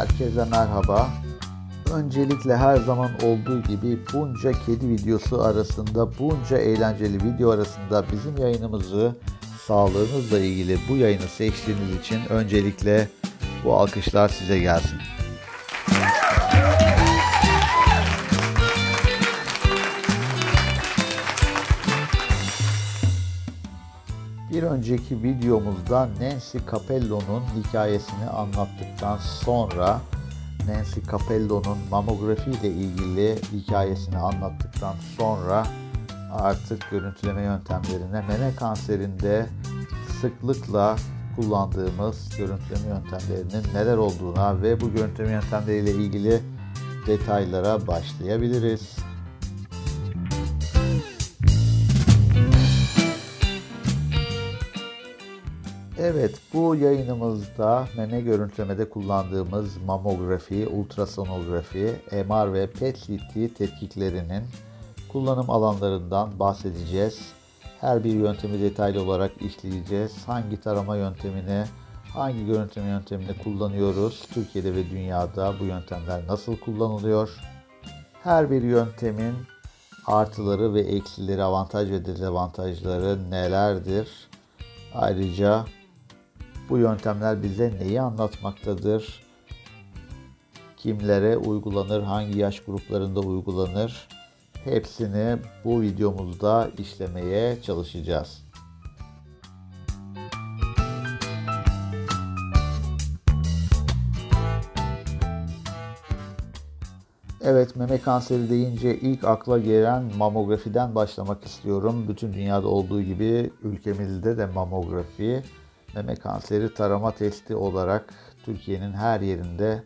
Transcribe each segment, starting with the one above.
Herkese merhaba. Öncelikle her zaman olduğu gibi bunca kedi videosu arasında, bunca eğlenceli video arasında bizim yayınımızı sağlığınızla ilgili bu yayını seçtiğiniz için öncelikle bu alkışlar size gelsin. Önceki videomuzda Nancy Capello'nun hikayesini anlattıktan sonra Nancy Capello'nun mamografi ile ilgili hikayesini anlattıktan sonra artık görüntüleme yöntemlerine meme kanserinde sıklıkla kullandığımız görüntüleme yöntemlerinin neler olduğuna ve bu görüntüleme yöntemleriyle ilgili detaylara başlayabiliriz. Evet, bu yayınımızda meme görüntülemede kullandığımız mamografi, ultrasonografi, MR ve PET-CT tetkiklerinin kullanım alanlarından bahsedeceğiz. Her bir yöntemi detaylı olarak işleyeceğiz. Hangi tarama yöntemini, hangi görüntüleme yöntemini kullanıyoruz? Türkiye'de ve dünyada bu yöntemler nasıl kullanılıyor? Her bir yöntemin artıları ve eksileri, avantaj ve dezavantajları nelerdir? Ayrıca bu yöntemler bize neyi anlatmaktadır? Kimlere uygulanır? Hangi yaş gruplarında uygulanır? Hepsini bu videomuzda işlemeye çalışacağız. Evet meme kanseri deyince ilk akla gelen mamografiden başlamak istiyorum. Bütün dünyada olduğu gibi ülkemizde de mamografi meme kanseri tarama testi olarak Türkiye'nin her yerinde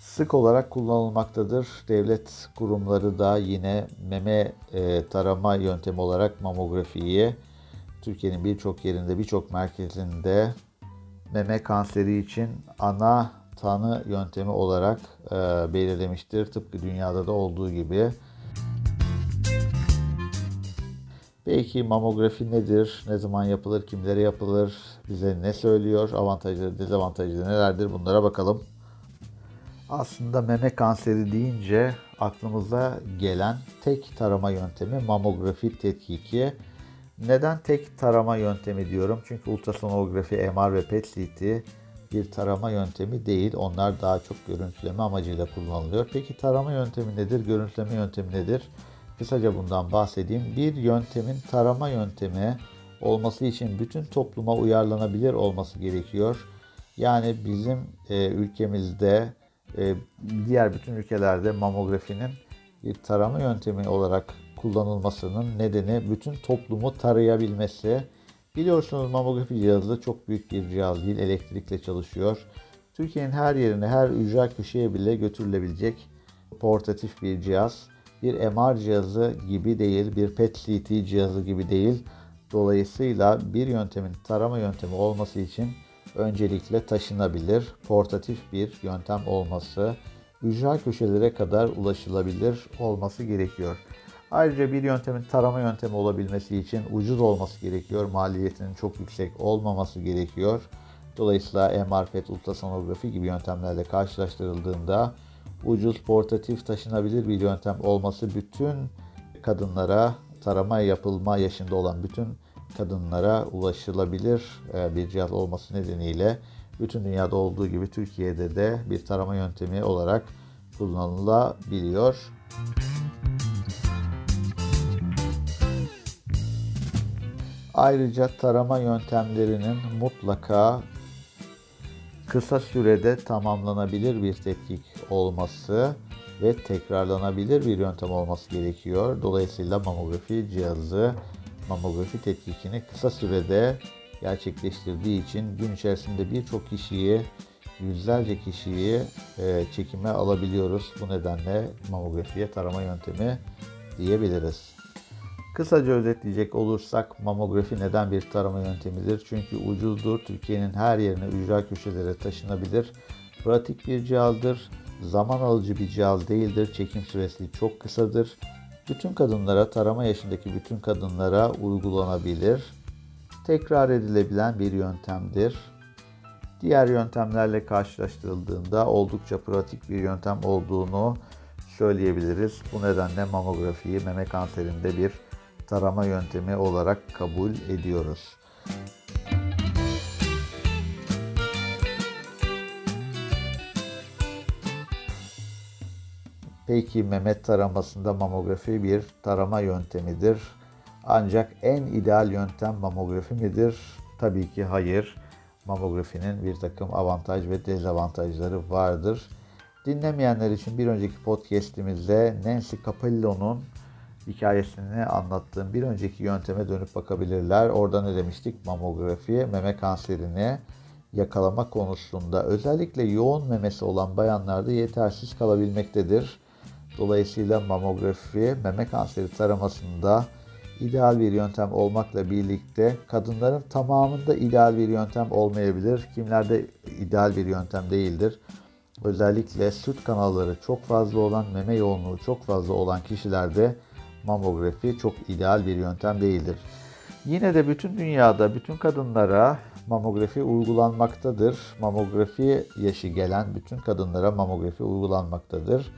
sık olarak kullanılmaktadır. Devlet kurumları da yine meme e, tarama yöntemi olarak mamografiyi Türkiye'nin birçok yerinde, birçok merkezinde meme kanseri için ana tanı yöntemi olarak e, belirlemiştir. Tıpkı dünyada da olduğu gibi. Peki mamografi nedir? Ne zaman yapılır? Kimlere yapılır? Bize ne söylüyor? Avantajları, dezavantajları nelerdir? Bunlara bakalım. Aslında meme kanseri deyince aklımıza gelen tek tarama yöntemi mamografi tetkiki. Neden tek tarama yöntemi diyorum? Çünkü ultrasonografi, MR ve PET-CT bir tarama yöntemi değil. Onlar daha çok görüntüleme amacıyla kullanılıyor. Peki tarama yöntemi nedir? Görüntüleme yöntemi nedir? Kısaca bundan bahsedeyim. Bir yöntemin tarama yöntemi olması için bütün topluma uyarlanabilir olması gerekiyor. Yani bizim e, ülkemizde e, diğer bütün ülkelerde mamografinin bir tarama yöntemi olarak kullanılmasının nedeni bütün toplumu tarayabilmesi. Biliyorsunuz mamografi cihazı çok büyük bir cihaz değil, elektrikle çalışıyor. Türkiye'nin her yerine, her ücra köşeye bile götürülebilecek portatif bir cihaz. Bir MR cihazı gibi değil, bir PET-CT cihazı gibi değil. Dolayısıyla bir yöntemin tarama yöntemi olması için öncelikle taşınabilir, portatif bir yöntem olması, ücra köşelere kadar ulaşılabilir olması gerekiyor. Ayrıca bir yöntemin tarama yöntemi olabilmesi için ucuz olması gerekiyor. Maliyetinin çok yüksek olmaması gerekiyor. Dolayısıyla MR, PET, ultrasonografi gibi yöntemlerle karşılaştırıldığında ucuz, portatif, taşınabilir bir yöntem olması bütün kadınlara, tarama yapılma yaşında olan bütün kadınlara ulaşılabilir e, bir cihaz olması nedeniyle bütün dünyada olduğu gibi Türkiye'de de bir tarama yöntemi olarak kullanılabiliyor. Ayrıca tarama yöntemlerinin mutlaka kısa sürede tamamlanabilir bir tetkik olması ve tekrarlanabilir bir yöntem olması gerekiyor. Dolayısıyla mamografi cihazı mamografi tetkikini kısa sürede gerçekleştirdiği için gün içerisinde birçok kişiyi, yüzlerce kişiyi e, çekime alabiliyoruz. Bu nedenle mamografiye tarama yöntemi diyebiliriz. Kısaca özetleyecek olursak mamografi neden bir tarama yöntemidir? Çünkü ucuzdur, Türkiye'nin her yerine ücra köşelere taşınabilir, pratik bir cihazdır, zaman alıcı bir cihaz değildir, çekim süresi çok kısadır. Bütün kadınlara, tarama yaşındaki bütün kadınlara uygulanabilir. Tekrar edilebilen bir yöntemdir. diğer yöntemlerle karşılaştırıldığında oldukça pratik bir yöntem olduğunu söyleyebiliriz. Bu nedenle mamografiyi meme kanserinde bir tarama yöntemi olarak kabul ediyoruz. Peki meme taramasında mamografi bir tarama yöntemidir. Ancak en ideal yöntem mamografi midir? Tabii ki hayır. Mamografinin bir takım avantaj ve dezavantajları vardır. Dinlemeyenler için bir önceki podcastimizde Nancy Capello'nun hikayesini anlattığım bir önceki yönteme dönüp bakabilirler. Orada ne demiştik? Mamografi meme kanserini yakalama konusunda özellikle yoğun memesi olan bayanlarda yetersiz kalabilmektedir. Dolayısıyla mamografi meme kanseri taramasında ideal bir yöntem olmakla birlikte kadınların tamamında ideal bir yöntem olmayabilir. Kimlerde ideal bir yöntem değildir. Özellikle süt kanalları çok fazla olan, meme yoğunluğu çok fazla olan kişilerde mamografi çok ideal bir yöntem değildir. Yine de bütün dünyada bütün kadınlara mamografi uygulanmaktadır. Mamografi yaşı gelen bütün kadınlara mamografi uygulanmaktadır.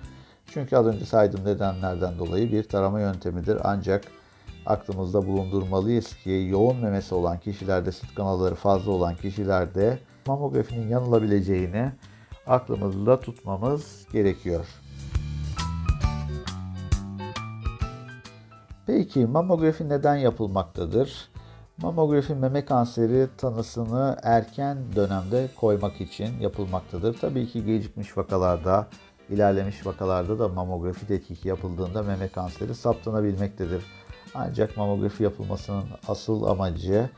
Çünkü az önce saydığım nedenlerden dolayı bir tarama yöntemidir. Ancak aklımızda bulundurmalıyız ki yoğun memesi olan kişilerde, süt kanalları fazla olan kişilerde mamografinin yanılabileceğini aklımızda tutmamız gerekiyor. Peki mamografi neden yapılmaktadır? Mamografi meme kanseri tanısını erken dönemde koymak için yapılmaktadır. Tabii ki gecikmiş vakalarda, ilerlemiş vakalarda da mamografi tetkiki yapıldığında meme kanseri saptanabilmektedir. Ancak mamografi yapılmasının asıl amacı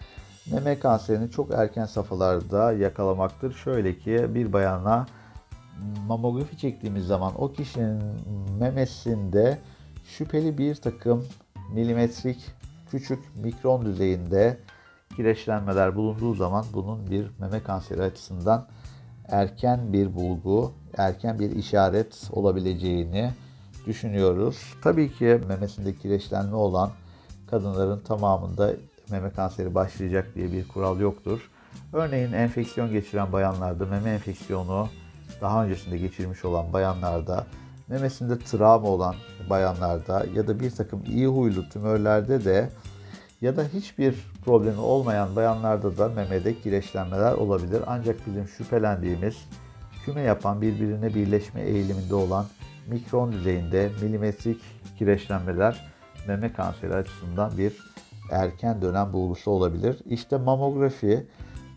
meme kanserini çok erken safhalarda yakalamaktır. Şöyle ki bir bayana mamografi çektiğimiz zaman o kişinin memesinde şüpheli bir takım milimetrik küçük mikron düzeyinde kireçlenmeler bulunduğu zaman bunun bir meme kanseri açısından erken bir bulgu, erken bir işaret olabileceğini düşünüyoruz. Tabii ki memesinde kireçlenme olan kadınların tamamında meme kanseri başlayacak diye bir kural yoktur. Örneğin enfeksiyon geçiren bayanlarda meme enfeksiyonu daha öncesinde geçirmiş olan bayanlarda, memesinde travma olan bayanlarda ya da bir takım iyi huylu tümörlerde de ya da hiçbir problemi olmayan bayanlarda da memede kireçlenmeler olabilir. Ancak bizim şüphelendiğimiz küme yapan birbirine birleşme eğiliminde olan mikron düzeyinde milimetrik kireçlenmeler meme kanseri açısından bir erken dönem bulgusu olabilir. İşte mamografi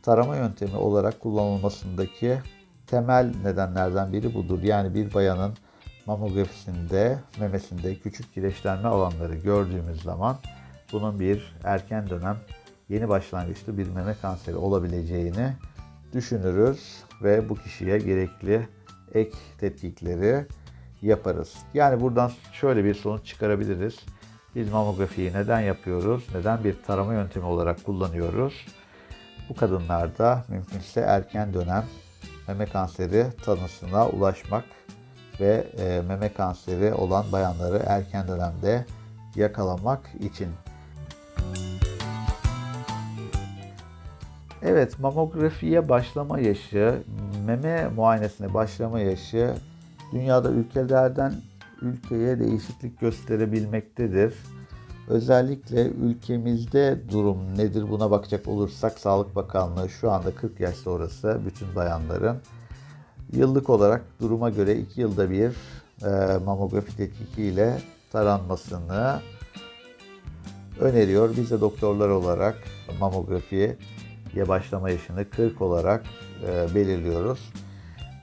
tarama yöntemi olarak kullanılmasındaki temel nedenlerden biri budur. Yani bir bayanın mamografisinde memesinde küçük kireçlenme alanları gördüğümüz zaman bunun bir erken dönem yeni başlangıçlı bir meme kanseri olabileceğini düşünürüz ve bu kişiye gerekli ek tetkikleri yaparız. Yani buradan şöyle bir sonuç çıkarabiliriz. Biz mamografiyi neden yapıyoruz? Neden bir tarama yöntemi olarak kullanıyoruz? Bu kadınlarda mümkünse erken dönem meme kanseri tanısına ulaşmak ve e, meme kanseri olan bayanları erken dönemde yakalamak için. Evet, mamografiye başlama yaşı, meme muayenesine başlama yaşı dünyada ülkelerden ülkeye değişiklik gösterebilmektedir. Özellikle ülkemizde durum nedir buna bakacak olursak Sağlık Bakanlığı şu anda 40 yaş sonrası bütün bayanların yıllık olarak duruma göre 2 yılda bir e, mamografi tetkiki ile taranmasını öneriyor. Biz de doktorlar olarak mamografiye başlama yaşını 40 olarak e, belirliyoruz.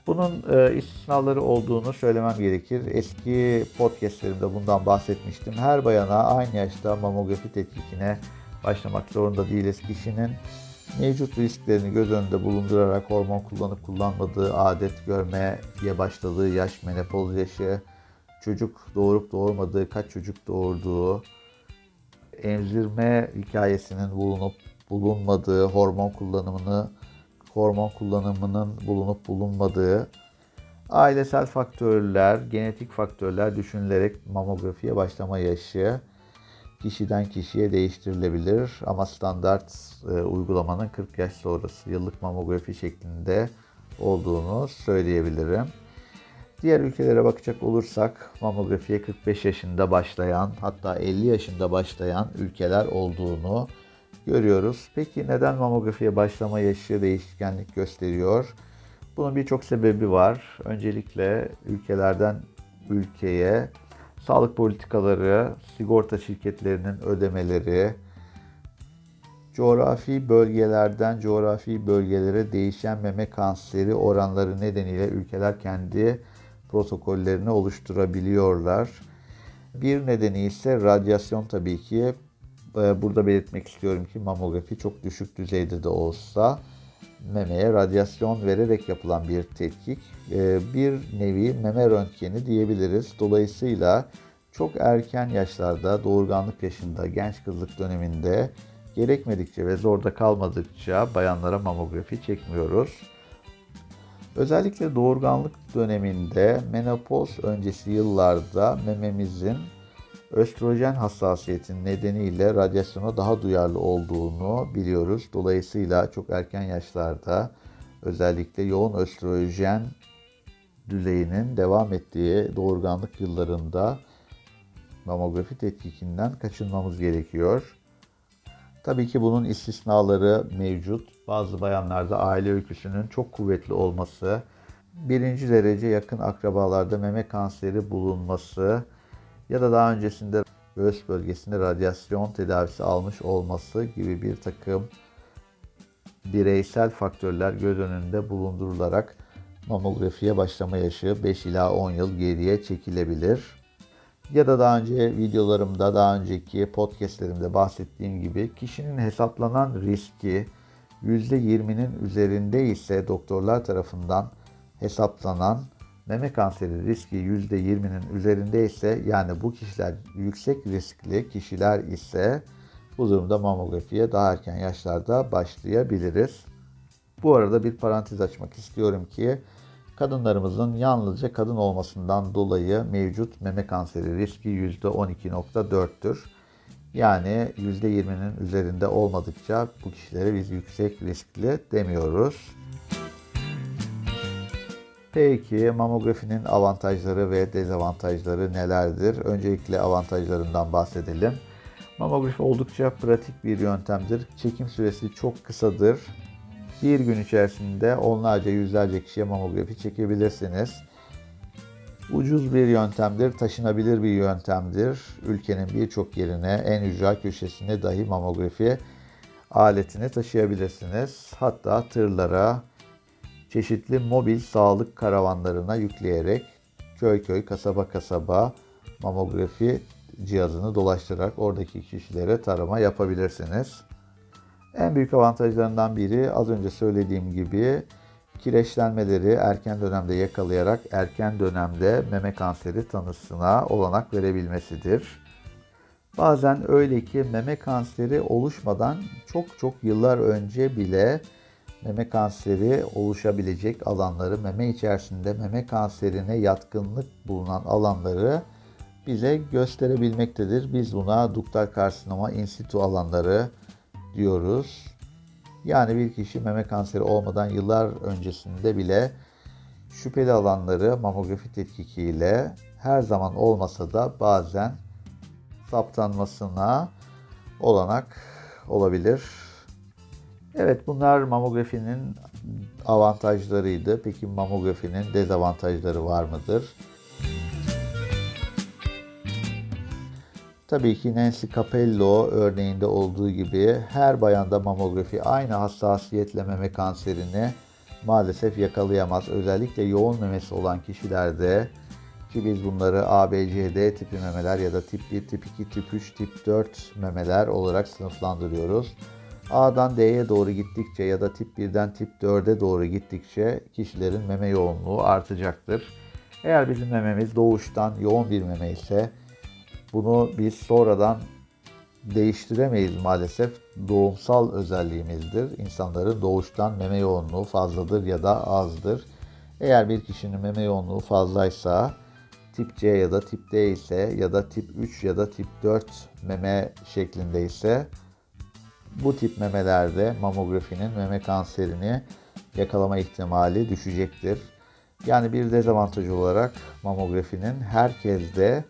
Bunun e, istisnaları olduğunu söylemem gerekir. Eski podcastlerimde bundan bahsetmiştim. Her bayana aynı yaşta mamografi tetkikine başlamak zorunda değiliz. Kişinin mevcut risklerini göz önünde bulundurarak hormon kullanıp kullanmadığı, adet görmeye başladığı yaş, menopoz yaşı, çocuk doğurup doğurmadığı, kaç çocuk doğurduğu, emzirme hikayesinin bulunup bulunmadığı, hormon kullanımını hormon kullanımının bulunup bulunmadığı, ailesel faktörler, genetik faktörler düşünülerek mamografiye başlama yaşı, kişiden kişiye değiştirilebilir ama standart e, uygulamanın 40 yaş sonrası yıllık mamografi şeklinde olduğunu söyleyebilirim. Diğer ülkelere bakacak olursak mamografiye 45 yaşında başlayan hatta 50 yaşında başlayan ülkeler olduğunu görüyoruz. Peki neden mamografiye başlama yaşı değişkenlik gösteriyor? Bunun birçok sebebi var. Öncelikle ülkelerden ülkeye sağlık politikaları, sigorta şirketlerinin ödemeleri, coğrafi bölgelerden coğrafi bölgelere değişen meme kanseri oranları nedeniyle ülkeler kendi protokollerini oluşturabiliyorlar. Bir nedeni ise radyasyon tabii ki. Ee, burada belirtmek istiyorum ki mamografi çok düşük düzeyde de olsa memeye radyasyon vererek yapılan bir tetkik. Ee, bir nevi meme röntgeni diyebiliriz. Dolayısıyla çok erken yaşlarda, doğurganlık yaşında, genç kızlık döneminde gerekmedikçe ve zorda kalmadıkça bayanlara mamografi çekmiyoruz. Özellikle doğurganlık döneminde menopoz öncesi yıllarda mememizin östrojen hassasiyetinin nedeniyle radyasyona daha duyarlı olduğunu biliyoruz. Dolayısıyla çok erken yaşlarda özellikle yoğun östrojen düzeyinin devam ettiği doğurganlık yıllarında mamografi tetkikinden kaçınmamız gerekiyor. Tabii ki bunun istisnaları mevcut. Bazı bayanlarda aile öyküsünün çok kuvvetli olması, birinci derece yakın akrabalarda meme kanseri bulunması ya da daha öncesinde göğüs bölgesinde radyasyon tedavisi almış olması gibi bir takım bireysel faktörler göz önünde bulundurularak mamografiye başlama yaşı 5 ila 10 yıl geriye çekilebilir. Ya da daha önce videolarımda, daha önceki podcastlerimde bahsettiğim gibi kişinin hesaplanan riski %20'nin üzerinde ise doktorlar tarafından hesaplanan meme kanseri riski %20'nin üzerinde ise yani bu kişiler yüksek riskli kişiler ise bu durumda mamografiye daha erken yaşlarda başlayabiliriz. Bu arada bir parantez açmak istiyorum ki Kadınlarımızın yalnızca kadın olmasından dolayı mevcut meme kanseri riski %12.4'tür. Yani %20'nin üzerinde olmadıkça bu kişilere biz yüksek riskli demiyoruz. Peki mamografinin avantajları ve dezavantajları nelerdir? Öncelikle avantajlarından bahsedelim. Mamografi oldukça pratik bir yöntemdir. Çekim süresi çok kısadır bir gün içerisinde onlarca yüzlerce kişiye mamografi çekebilirsiniz. Ucuz bir yöntemdir, taşınabilir bir yöntemdir. Ülkenin birçok yerine, en ücra köşesine dahi mamografi aletini taşıyabilirsiniz. Hatta tırlara, çeşitli mobil sağlık karavanlarına yükleyerek köy köy, kasaba kasaba mamografi cihazını dolaştırarak oradaki kişilere tarama yapabilirsiniz. En büyük avantajlarından biri az önce söylediğim gibi kireçlenmeleri erken dönemde yakalayarak erken dönemde meme kanseri tanısına olanak verebilmesidir. Bazen öyle ki meme kanseri oluşmadan çok çok yıllar önce bile meme kanseri oluşabilecek alanları, meme içerisinde meme kanserine yatkınlık bulunan alanları bize gösterebilmektedir. Biz buna duktal karsinoma in situ alanları, diyoruz. Yani bir kişi meme kanseri olmadan yıllar öncesinde bile şüpheli alanları mamografi tetkikiyle her zaman olmasa da bazen saptanmasına olanak olabilir. Evet bunlar mamografinin avantajlarıydı. Peki mamografinin dezavantajları var mıdır? Tabii ki Nancy Capello örneğinde olduğu gibi her bayanda mamografi aynı hassasiyetle meme kanserini maalesef yakalayamaz. Özellikle yoğun memesi olan kişilerde ki biz bunları A, B, C, D tipi memeler ya da tip 1, tip 2, tip 3, tip 4 memeler olarak sınıflandırıyoruz. A'dan D'ye doğru gittikçe ya da tip 1'den tip 4'e doğru gittikçe kişilerin meme yoğunluğu artacaktır. Eğer bizim mememiz doğuştan yoğun bir meme ise bunu biz sonradan değiştiremeyiz maalesef. Doğumsal özelliğimizdir. İnsanların doğuştan meme yoğunluğu fazladır ya da azdır. Eğer bir kişinin meme yoğunluğu fazlaysa tip C ya da tip D ise ya da tip 3 ya da tip 4 meme şeklinde ise bu tip memelerde mamografinin meme kanserini yakalama ihtimali düşecektir. Yani bir dezavantaj olarak mamografinin herkeste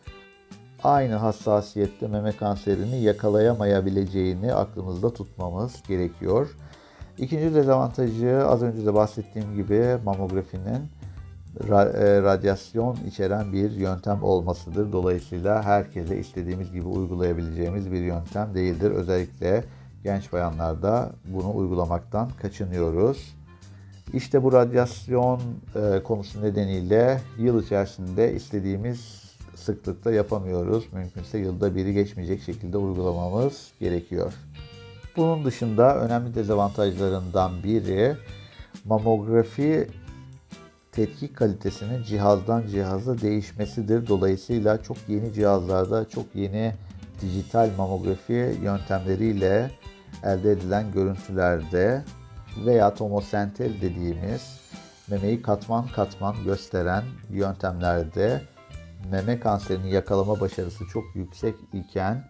aynı hassasiyette meme kanserini yakalayamayabileceğini aklımızda tutmamız gerekiyor. İkinci dezavantajı az önce de bahsettiğim gibi mamografinin e, radyasyon içeren bir yöntem olmasıdır. Dolayısıyla herkese istediğimiz gibi uygulayabileceğimiz bir yöntem değildir. Özellikle genç bayanlarda bunu uygulamaktan kaçınıyoruz. İşte bu radyasyon e, konusu nedeniyle yıl içerisinde istediğimiz sıklıkta yapamıyoruz. Mümkünse yılda biri geçmeyecek şekilde uygulamamız gerekiyor. Bunun dışında önemli dezavantajlarından biri mamografi tetkik kalitesinin cihazdan cihaza değişmesidir. Dolayısıyla çok yeni cihazlarda çok yeni dijital mamografi yöntemleriyle elde edilen görüntülerde veya tomosentez dediğimiz memeyi katman katman gösteren yöntemlerde meme kanserini yakalama başarısı çok yüksek iken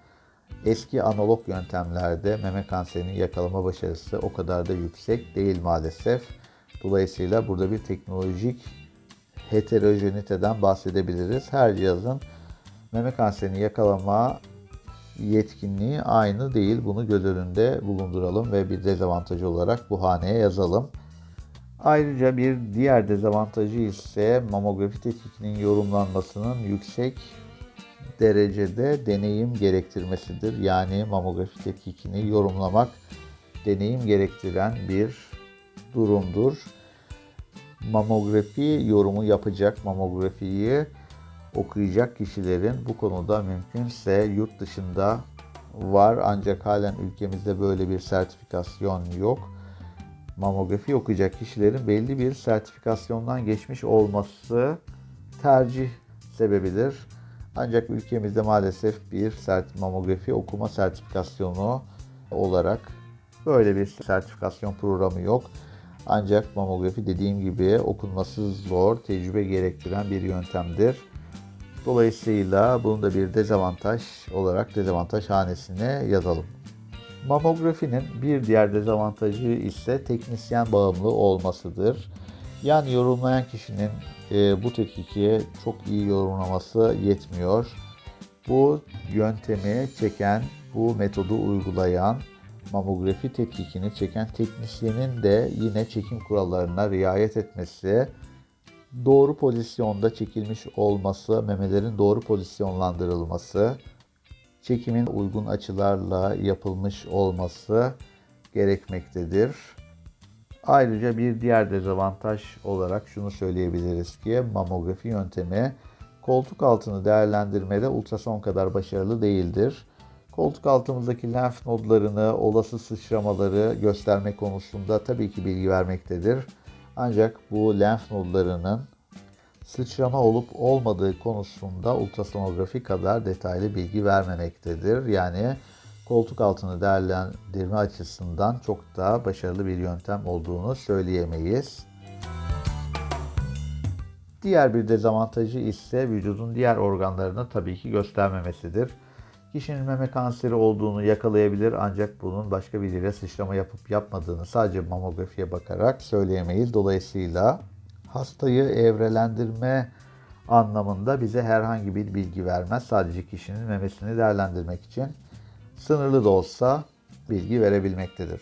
eski analog yöntemlerde meme kanserinin yakalama başarısı o kadar da yüksek değil maalesef. Dolayısıyla burada bir teknolojik heterojeniteden bahsedebiliriz. Her cihazın meme kanserini yakalama yetkinliği aynı değil. Bunu göz önünde bulunduralım ve bir dezavantajı olarak bu haneye yazalım. Ayrıca bir diğer dezavantajı ise mamografi tetkikinin yorumlanmasının yüksek derecede deneyim gerektirmesidir. Yani mamografi tetkikini yorumlamak deneyim gerektiren bir durumdur. Mamografi yorumu yapacak, mamografiyi okuyacak kişilerin bu konuda mümkünse yurt dışında var ancak halen ülkemizde böyle bir sertifikasyon yok. Mamografi okuyacak kişilerin belli bir sertifikasyondan geçmiş olması tercih sebebidir. Ancak ülkemizde maalesef bir mamografi okuma sertifikasyonu olarak böyle bir sertifikasyon programı yok. Ancak mamografi dediğim gibi okunması zor, tecrübe gerektiren bir yöntemdir. Dolayısıyla bunu da bir dezavantaj olarak dezavantaj hanesine yazalım. Mamografinin bir diğer dezavantajı ise teknisyen bağımlı olmasıdır. Yani yorumlayan kişinin e, bu tetkiki çok iyi yorumlaması yetmiyor. Bu yöntemi çeken, bu metodu uygulayan, mamografi tetkikini çeken teknisyenin de yine çekim kurallarına riayet etmesi, doğru pozisyonda çekilmiş olması, memelerin doğru pozisyonlandırılması, çekimin uygun açılarla yapılmış olması gerekmektedir. Ayrıca bir diğer dezavantaj olarak şunu söyleyebiliriz ki mamografi yöntemi koltuk altını değerlendirmede ultrason kadar başarılı değildir. Koltuk altımızdaki lenf nodlarını, olası sıçramaları gösterme konusunda tabii ki bilgi vermektedir. Ancak bu lenf nodlarının sıçrama olup olmadığı konusunda ultrasonografi kadar detaylı bilgi vermemektedir. Yani koltuk altını değerlendirme açısından çok daha başarılı bir yöntem olduğunu söyleyemeyiz. Diğer bir dezavantajı ise vücudun diğer organlarını tabii ki göstermemesidir. Kişinin meme kanseri olduğunu yakalayabilir ancak bunun başka biriyle sıçrama yapıp yapmadığını sadece mamografiye bakarak söyleyemeyiz. Dolayısıyla hastayı evrelendirme anlamında bize herhangi bir bilgi vermez. Sadece kişinin memesini değerlendirmek için sınırlı da olsa bilgi verebilmektedir.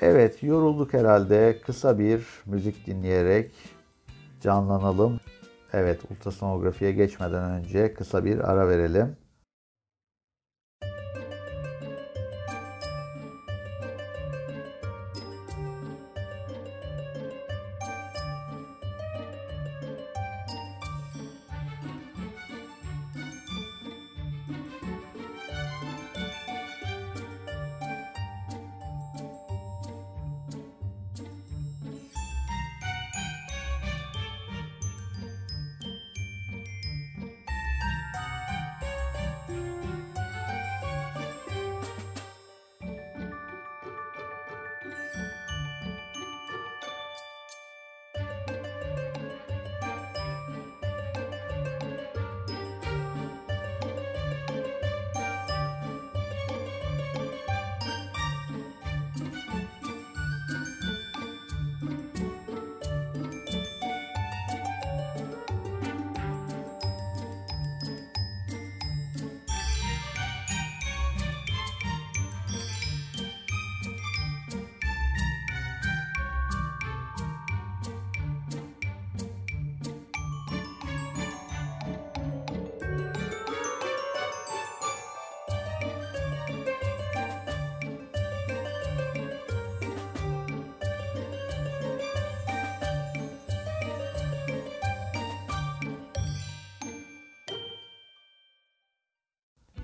Evet yorulduk herhalde. Kısa bir müzik dinleyerek canlanalım. Evet ultrasonografiye geçmeden önce kısa bir ara verelim.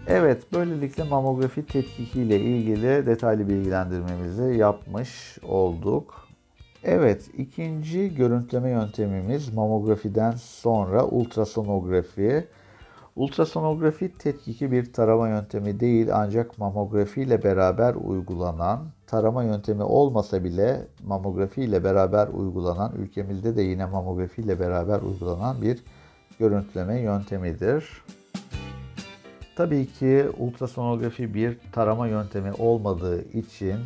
Evet, böylelikle mamografi tetkiki ile ilgili detaylı bilgilendirmemizi yapmış olduk. Evet, ikinci görüntüleme yöntemimiz mamografiden sonra ultrasonografi. Ultrasonografi tetkiki bir tarama yöntemi değil ancak mamografi ile beraber uygulanan, tarama yöntemi olmasa bile mamografi ile beraber uygulanan, ülkemizde de yine mamografi ile beraber uygulanan bir görüntüleme yöntemidir. Tabii ki ultrasonografi bir tarama yöntemi olmadığı için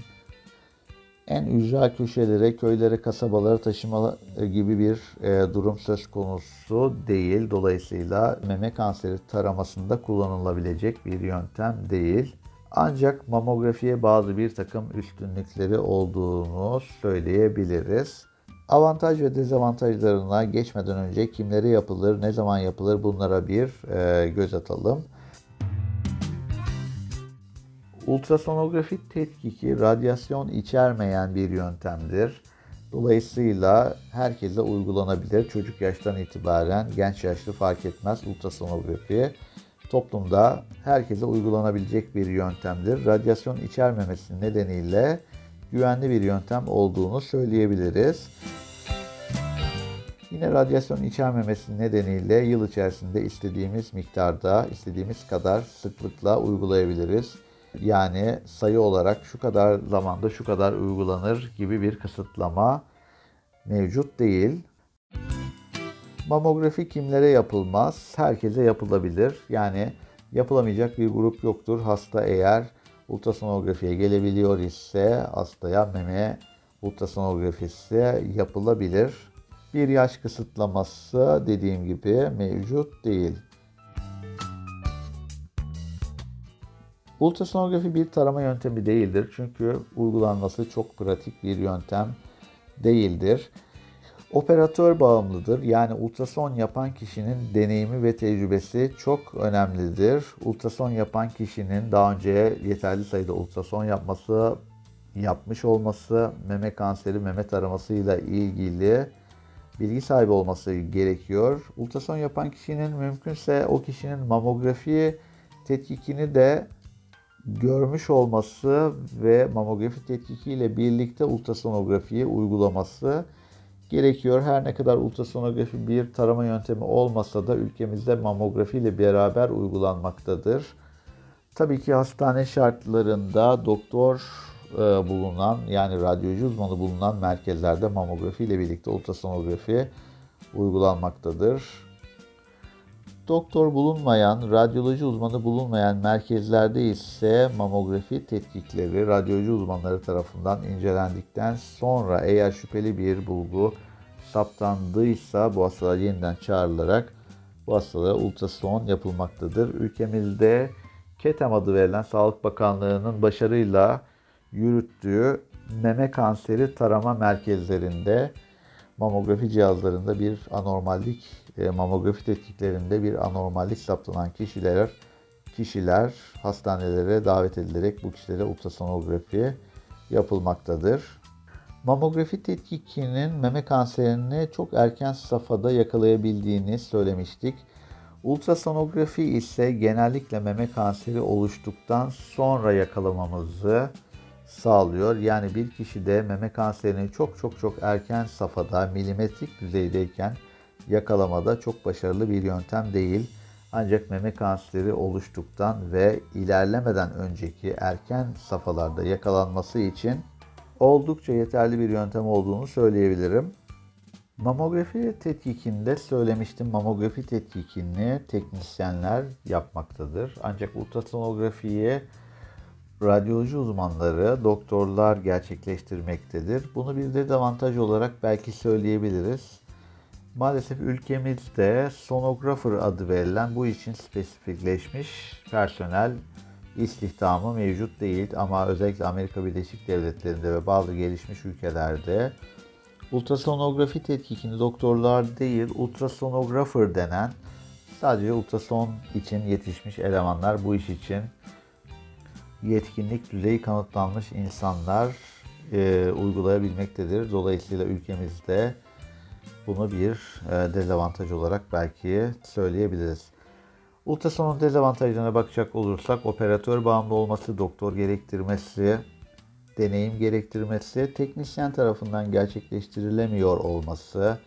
en ücra köşelere, köylere, kasabalara taşıma gibi bir e, durum söz konusu değil. Dolayısıyla meme kanseri taramasında kullanılabilecek bir yöntem değil. Ancak mamografiye bazı bir takım üstünlükleri olduğunu söyleyebiliriz. Avantaj ve dezavantajlarına geçmeden önce kimlere yapılır, ne zaman yapılır bunlara bir e, göz atalım. Ultrasonografi tetkiki radyasyon içermeyen bir yöntemdir. Dolayısıyla herkese uygulanabilir. Çocuk yaştan itibaren genç yaşlı fark etmez ultrasonografi toplumda herkese uygulanabilecek bir yöntemdir. Radyasyon içermemesi nedeniyle güvenli bir yöntem olduğunu söyleyebiliriz. Yine radyasyon içermemesi nedeniyle yıl içerisinde istediğimiz miktarda, istediğimiz kadar sıklıkla uygulayabiliriz. Yani sayı olarak şu kadar zamanda şu kadar uygulanır gibi bir kısıtlama mevcut değil. Mamografi kimlere yapılmaz? Herkese yapılabilir. Yani yapılamayacak bir grup yoktur. Hasta eğer ultrasonografiye gelebiliyor ise hastaya meme ultrasonografisi yapılabilir. Bir yaş kısıtlaması dediğim gibi mevcut değil. Ultrasonografi bir tarama yöntemi değildir. Çünkü uygulanması çok pratik bir yöntem değildir. Operatör bağımlıdır. Yani ultrason yapan kişinin deneyimi ve tecrübesi çok önemlidir. Ultrason yapan kişinin daha önce yeterli sayıda ultrason yapması, yapmış olması, meme kanseri, meme taramasıyla ilgili bilgi sahibi olması gerekiyor. Ultrason yapan kişinin mümkünse o kişinin mamografi tetkikini de görmüş olması ve mamografi tetkiki ile birlikte ultrasonografiyi uygulaması gerekiyor. Her ne kadar ultrasonografi bir tarama yöntemi olmasa da ülkemizde mamografi ile beraber uygulanmaktadır. Tabii ki hastane şartlarında doktor e, bulunan yani radyoloji uzmanı bulunan merkezlerde mamografi ile birlikte ultrasonografi uygulanmaktadır doktor bulunmayan, radyoloji uzmanı bulunmayan merkezlerde ise mamografi tetkikleri radyoloji uzmanları tarafından incelendikten sonra eğer şüpheli bir bulgu saptandıysa bu hastalar yeniden çağrılarak bu hastalara ultrason yapılmaktadır. Ülkemizde KETEM adı verilen Sağlık Bakanlığı'nın başarıyla yürüttüğü meme kanseri tarama merkezlerinde mamografi cihazlarında bir anormallik, mamografi tetkiklerinde bir anormallik saptanan kişiler kişiler hastanelere davet edilerek bu kişilere ultrasonografi yapılmaktadır. Mamografi tetkikinin meme kanserini çok erken safhada yakalayabildiğini söylemiştik. Ultrasonografi ise genellikle meme kanseri oluştuktan sonra yakalamamızı sağlıyor. Yani bir kişide meme kanserini çok çok çok erken safhada milimetrik düzeydeyken yakalamada çok başarılı bir yöntem değil. Ancak meme kanseri oluştuktan ve ilerlemeden önceki erken safhalarda yakalanması için oldukça yeterli bir yöntem olduğunu söyleyebilirim. Mamografi tetkikinde söylemiştim mamografi tetkikini teknisyenler yapmaktadır. Ancak ultrasonografiyi radyoloji uzmanları, doktorlar gerçekleştirmektedir. Bunu bir dezavantaj olarak belki söyleyebiliriz. Maalesef ülkemizde sonografer adı verilen bu için spesifikleşmiş personel istihdamı mevcut değil ama özellikle Amerika Birleşik Devletleri'nde ve bazı gelişmiş ülkelerde ultrasonografi tetkikini doktorlar değil ultrasonografer denen sadece ultrason için yetişmiş elemanlar bu iş için yetkinlik düzeyi kanıtlanmış insanlar e, uygulayabilmektedir. Dolayısıyla ülkemizde bunu bir e, dezavantaj olarak belki söyleyebiliriz. Ultrasonun dezavantajlarına bakacak olursak operatör bağımlı olması, doktor gerektirmesi, deneyim gerektirmesi, teknisyen tarafından gerçekleştirilemiyor olması,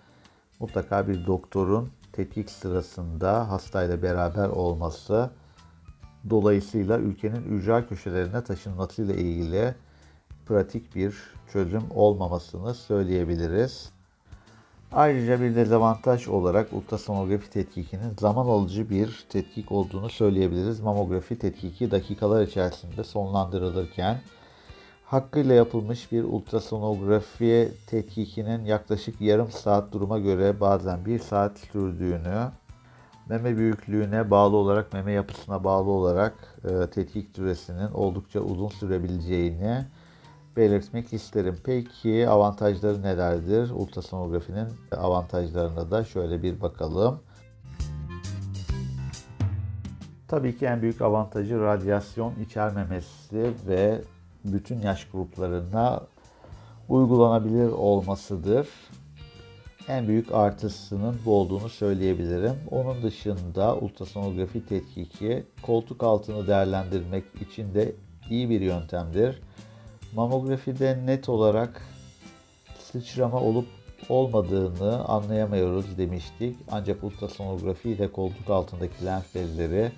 mutlaka bir doktorun tetkik sırasında hastayla beraber olması, dolayısıyla ülkenin ücra köşelerine taşınmasıyla ilgili pratik bir çözüm olmamasını söyleyebiliriz. Ayrıca bir dezavantaj olarak ultrasonografi tetkikinin zaman alıcı bir tetkik olduğunu söyleyebiliriz. Mamografi tetkiki dakikalar içerisinde sonlandırılırken hakkıyla yapılmış bir ultrasonografi tetkikinin yaklaşık yarım saat duruma göre bazen bir saat sürdüğünü, meme büyüklüğüne bağlı olarak, meme yapısına bağlı olarak e, tetkik süresinin oldukça uzun sürebileceğini belirtmek isterim. Peki avantajları nelerdir? Ultrasonografinin avantajlarına da şöyle bir bakalım. Tabii ki en büyük avantajı radyasyon içermemesi ve bütün yaş gruplarına uygulanabilir olmasıdır. En büyük artısının bu olduğunu söyleyebilirim. Onun dışında ultrasonografi tetkiki koltuk altını değerlendirmek için de iyi bir yöntemdir. Mamografide net olarak sıçrama olup olmadığını anlayamıyoruz demiştik. Ancak ultrasonografi ile koltuk altındaki lenf bezleri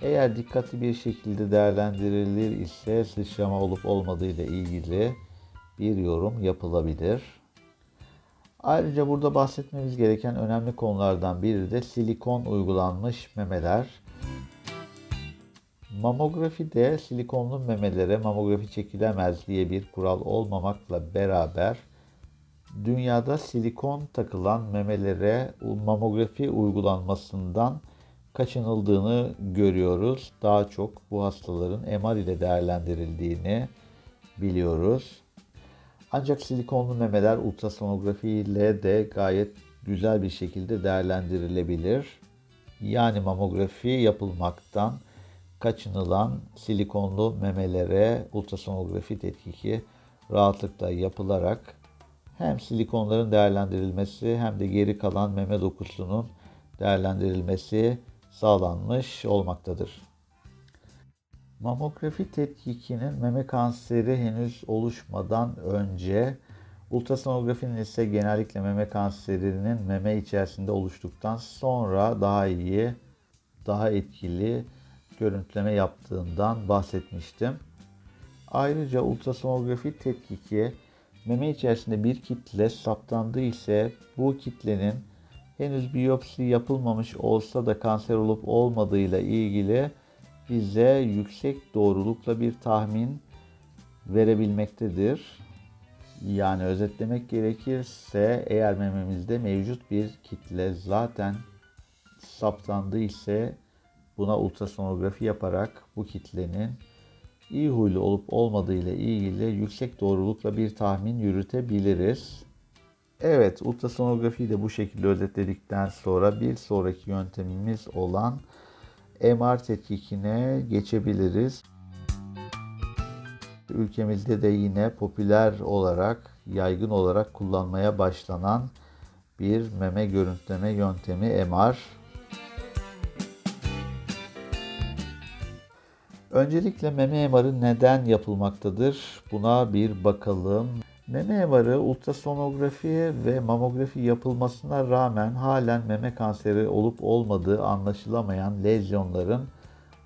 eğer dikkatli bir şekilde değerlendirilir ise sıçrama olup olmadığı ile ilgili bir yorum yapılabilir. Ayrıca burada bahsetmemiz gereken önemli konulardan biri de silikon uygulanmış memeler. Mamografide silikonlu memelere mamografi çekilemez diye bir kural olmamakla beraber dünyada silikon takılan memelere mamografi uygulanmasından kaçınıldığını görüyoruz. Daha çok bu hastaların MR ile değerlendirildiğini biliyoruz. Ancak silikonlu memeler ultrasonografi ile de gayet güzel bir şekilde değerlendirilebilir. Yani mamografi yapılmaktan kaçınılan silikonlu memelere ultrasonografi tetkiki rahatlıkla yapılarak hem silikonların değerlendirilmesi hem de geri kalan meme dokusunun değerlendirilmesi sağlanmış olmaktadır. Mamografi tetkikinin meme kanseri henüz oluşmadan önce ultrasonografinin ise genellikle meme kanserinin meme içerisinde oluştuktan sonra daha iyi, daha etkili görüntüleme yaptığından bahsetmiştim. Ayrıca ultrasonografi tetkiki meme içerisinde bir kitle saptandı ise bu kitlenin henüz biyopsi yapılmamış olsa da kanser olup olmadığıyla ilgili bize yüksek doğrulukla bir tahmin verebilmektedir. Yani özetlemek gerekirse eğer mememizde mevcut bir kitle zaten saptandı ise buna ultrasonografi yaparak bu kitlenin iyi huylu olup olmadığı ile ilgili yüksek doğrulukla bir tahmin yürütebiliriz. Evet, ultrasonografiyi de bu şekilde özetledikten sonra bir sonraki yöntemimiz olan MR tetkikine geçebiliriz. Ülkemizde de yine popüler olarak, yaygın olarak kullanmaya başlanan bir meme görüntüleme yöntemi MR. Öncelikle meme MR'ı neden yapılmaktadır? Buna bir bakalım. Meme MR'ı ultrasonografi ve mamografi yapılmasına rağmen halen meme kanseri olup olmadığı anlaşılamayan lezyonların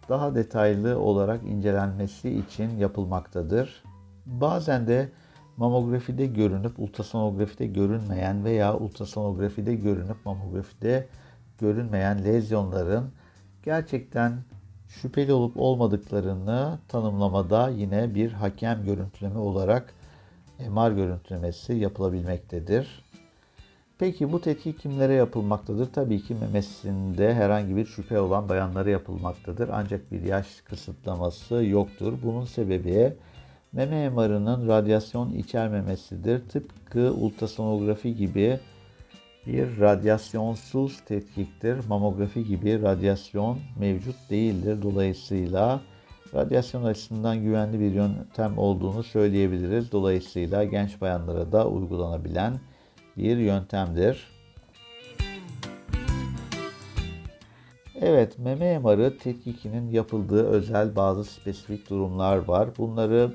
daha detaylı olarak incelenmesi için yapılmaktadır. Bazen de mamografide görünüp ultrasonografide görünmeyen veya ultrasonografide görünüp mamografide görünmeyen lezyonların gerçekten şüpheli olup olmadıklarını tanımlamada yine bir hakem görüntüleme olarak MR görüntülemesi yapılabilmektedir. Peki bu tetkik kimlere yapılmaktadır? Tabii ki memesinde herhangi bir şüphe olan bayanlara yapılmaktadır. Ancak bir yaş kısıtlaması yoktur. Bunun sebebi meme MR'ının radyasyon içermemesidir. Tıpkı ultrasonografi gibi bir radyasyonsuz tetkiktir. Mamografi gibi radyasyon mevcut değildir. Dolayısıyla radyasyon açısından güvenli bir yöntem olduğunu söyleyebiliriz. Dolayısıyla genç bayanlara da uygulanabilen bir yöntemdir. Evet, meme MR'ı tetkikinin yapıldığı özel bazı spesifik durumlar var. Bunları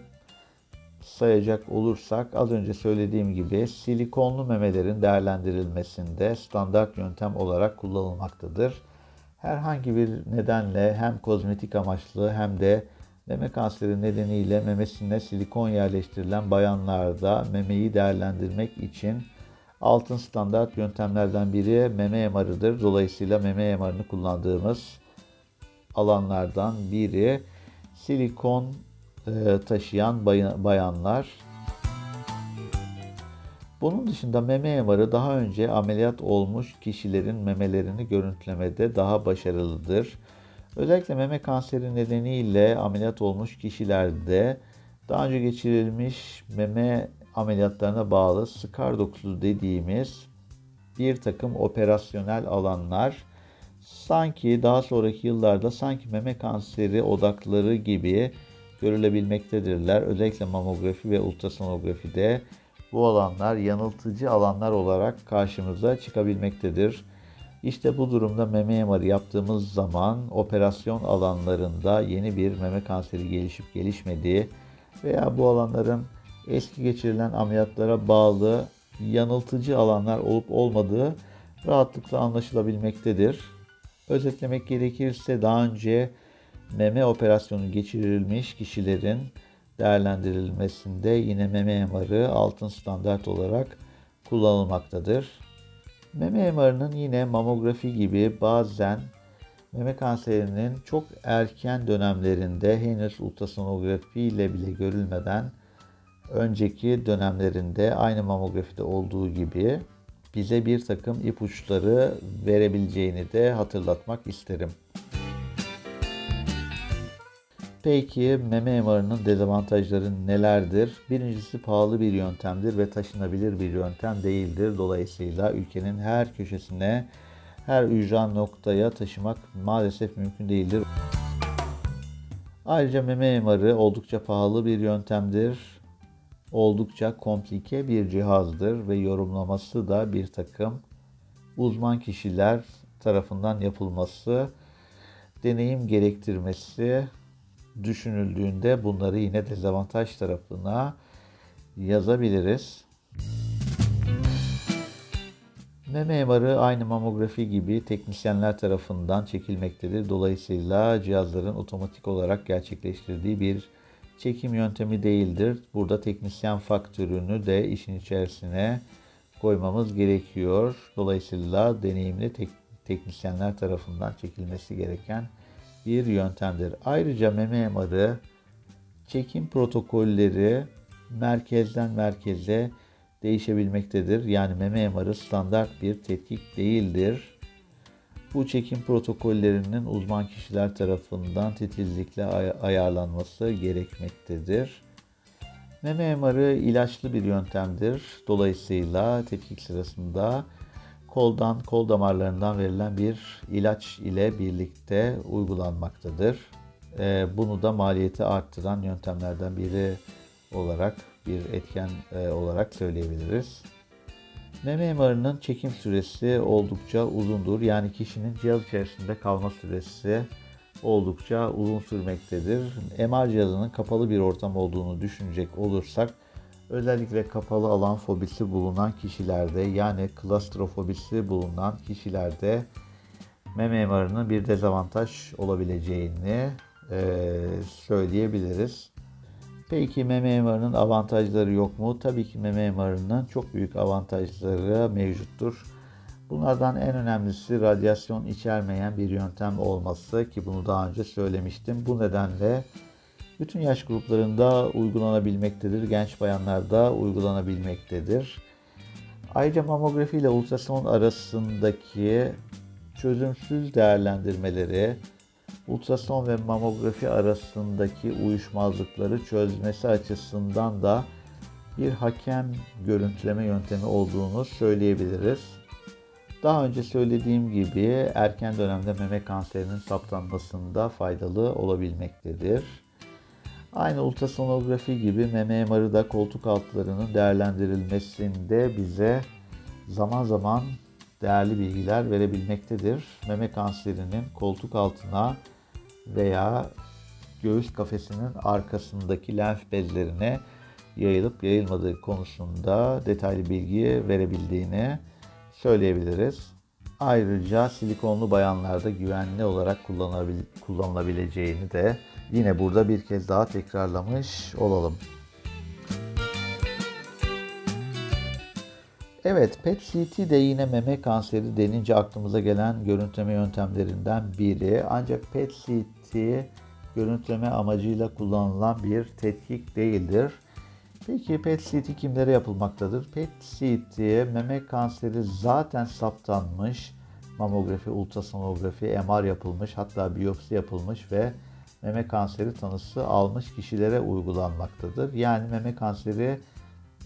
sayacak olursak az önce söylediğim gibi silikonlu memelerin değerlendirilmesinde standart yöntem olarak kullanılmaktadır. Herhangi bir nedenle hem kozmetik amaçlı hem de meme kanseri nedeniyle memesine silikon yerleştirilen bayanlarda memeyi değerlendirmek için altın standart yöntemlerden biri meme MR'ıdır. Dolayısıyla meme MR'ını kullandığımız alanlardan biri silikon taşıyan bayanlar. Bunun dışında meme MR'ı daha önce ameliyat olmuş kişilerin memelerini görüntülemede daha başarılıdır. Özellikle meme kanseri nedeniyle ameliyat olmuş kişilerde daha önce geçirilmiş meme ameliyatlarına bağlı skar dokusu dediğimiz bir takım operasyonel alanlar sanki daha sonraki yıllarda sanki meme kanseri odakları gibi görülebilmektedirler. Özellikle mamografi ve ultrasonografide bu alanlar yanıltıcı alanlar olarak karşımıza çıkabilmektedir. İşte bu durumda meme MR'ı yaptığımız zaman operasyon alanlarında yeni bir meme kanseri gelişip gelişmediği veya bu alanların eski geçirilen ameliyatlara bağlı yanıltıcı alanlar olup olmadığı rahatlıkla anlaşılabilmektedir. Özetlemek gerekirse daha önce meme operasyonu geçirilmiş kişilerin değerlendirilmesinde yine meme MR'ı altın standart olarak kullanılmaktadır. Meme MR'ının yine mamografi gibi bazen meme kanserinin çok erken dönemlerinde henüz ultrasonografi ile bile görülmeden önceki dönemlerinde aynı mamografide olduğu gibi bize bir takım ipuçları verebileceğini de hatırlatmak isterim. Peki meme MR'ının dezavantajları nelerdir? Birincisi pahalı bir yöntemdir ve taşınabilir bir yöntem değildir. Dolayısıyla ülkenin her köşesine, her ücra noktaya taşımak maalesef mümkün değildir. Ayrıca meme MR'ı oldukça pahalı bir yöntemdir. Oldukça komplike bir cihazdır ve yorumlaması da bir takım uzman kişiler tarafından yapılması, deneyim gerektirmesi düşünüldüğünde bunları yine dezavantaj tarafına yazabiliriz. Meme MR'ı aynı mamografi gibi teknisyenler tarafından çekilmektedir. Dolayısıyla cihazların otomatik olarak gerçekleştirdiği bir çekim yöntemi değildir. Burada teknisyen faktörünü de işin içerisine koymamız gerekiyor. Dolayısıyla deneyimli tek teknisyenler tarafından çekilmesi gereken bir yöntemdir. Ayrıca meme MR'ı çekim protokolleri merkezden merkeze değişebilmektedir. Yani meme MR'ı standart bir tetkik değildir. Bu çekim protokollerinin uzman kişiler tarafından titizlikle ay- ayarlanması gerekmektedir. Meme MR'ı ilaçlı bir yöntemdir. Dolayısıyla tetkik sırasında koldan, kol damarlarından verilen bir ilaç ile birlikte uygulanmaktadır. Ee, bunu da maliyeti arttıran yöntemlerden biri olarak bir etken e, olarak söyleyebiliriz. Meme MR'ının çekim süresi oldukça uzundur. Yani kişinin cihaz içerisinde kalma süresi oldukça uzun sürmektedir. MR cihazının kapalı bir ortam olduğunu düşünecek olursak Özellikle kapalı alan fobisi bulunan kişilerde yani klastrofobisi bulunan kişilerde meme MR'ının bir dezavantaj olabileceğini e, söyleyebiliriz. Peki meme MR'ının avantajları yok mu? Tabii ki meme MR'ının çok büyük avantajları mevcuttur. Bunlardan en önemlisi radyasyon içermeyen bir yöntem olması ki bunu daha önce söylemiştim. Bu nedenle bütün yaş gruplarında uygulanabilmektedir. Genç bayanlarda uygulanabilmektedir. Ayrıca mamografi ile ultrason arasındaki çözümsüz değerlendirmeleri, ultrason ve mamografi arasındaki uyuşmazlıkları çözmesi açısından da bir hakem görüntüleme yöntemi olduğunu söyleyebiliriz. Daha önce söylediğim gibi erken dönemde meme kanserinin saptanmasında faydalı olabilmektedir. Aynı ultrasonografi gibi meme MR'ı da koltuk altlarının değerlendirilmesinde bize zaman zaman değerli bilgiler verebilmektedir. Meme kanserinin koltuk altına veya göğüs kafesinin arkasındaki lenf bezlerine yayılıp yayılmadığı konusunda detaylı bilgi verebildiğini söyleyebiliriz. Ayrıca silikonlu bayanlarda güvenli olarak kullanılabileceğini de yine burada bir kez daha tekrarlamış olalım. Evet, PET-CT de yine meme kanseri denince aklımıza gelen görüntüleme yöntemlerinden biri. Ancak PET-CT görüntüleme amacıyla kullanılan bir tetkik değildir. Peki PET-CT kimlere yapılmaktadır? PET-CT meme kanseri zaten saptanmış, mamografi, ultrasonografi, MR yapılmış, hatta biyopsi yapılmış ve meme kanseri tanısı almış kişilere uygulanmaktadır. Yani meme kanseri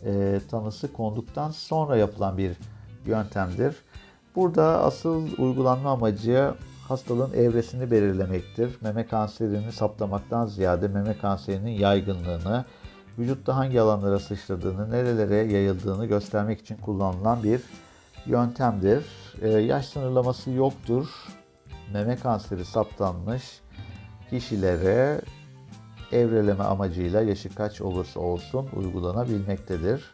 e, tanısı konduktan sonra yapılan bir yöntemdir. Burada asıl uygulanma amacı hastalığın evresini belirlemektir. Meme kanserini saptamaktan ziyade meme kanserinin yaygınlığını, vücutta hangi alanlara sıçradığını, nerelere yayıldığını göstermek için kullanılan bir yöntemdir. Ee, yaş sınırlaması yoktur. Meme kanseri saptanmış kişilere evreleme amacıyla yaşı kaç olursa olsun uygulanabilmektedir.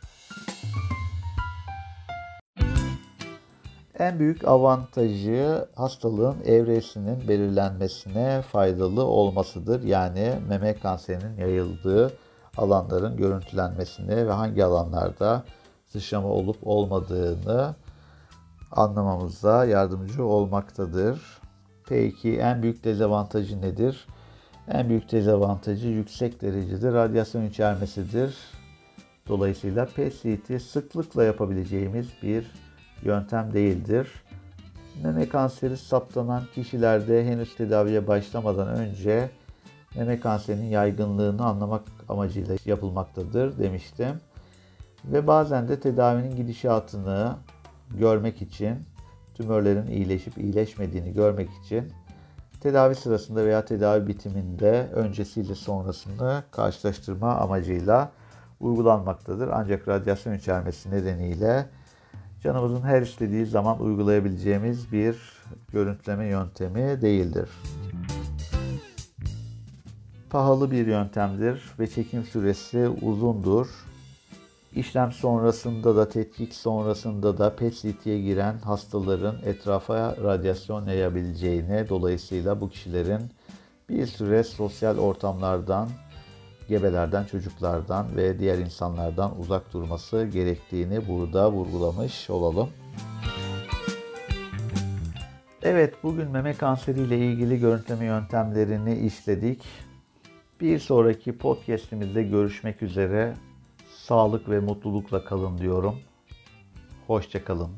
En büyük avantajı hastalığın evresinin belirlenmesine faydalı olmasıdır. Yani meme kanserinin yayıldığı alanların görüntülenmesini ve hangi alanlarda sıçrama olup olmadığını anlamamıza yardımcı olmaktadır. Peki en büyük dezavantajı nedir? En büyük dezavantajı yüksek derecede radyasyon içermesidir. Dolayısıyla PET sıklıkla yapabileceğimiz bir yöntem değildir. Meme kanseri saptanan kişilerde henüz tedaviye başlamadan önce meme kanserinin yaygınlığını anlamak amacıyla yapılmaktadır demiştim. Ve bazen de tedavinin gidişatını görmek için, tümörlerin iyileşip iyileşmediğini görmek için tedavi sırasında veya tedavi bitiminde öncesiyle sonrasını karşılaştırma amacıyla uygulanmaktadır. Ancak radyasyon içermesi nedeniyle canımızın her istediği zaman uygulayabileceğimiz bir görüntüleme yöntemi değildir. Pahalı bir yöntemdir ve çekim süresi uzundur. İşlem sonrasında da tetkik sonrasında da PET-CT'ye giren hastaların etrafa radyasyon yayabileceğini dolayısıyla bu kişilerin bir süre sosyal ortamlardan, gebelerden, çocuklardan ve diğer insanlardan uzak durması gerektiğini burada vurgulamış olalım. Evet, bugün meme kanseri ile ilgili görüntüleme yöntemlerini işledik. Bir sonraki podcast'imizde görüşmek üzere. Sağlık ve mutlulukla kalın diyorum. Hoşçakalın.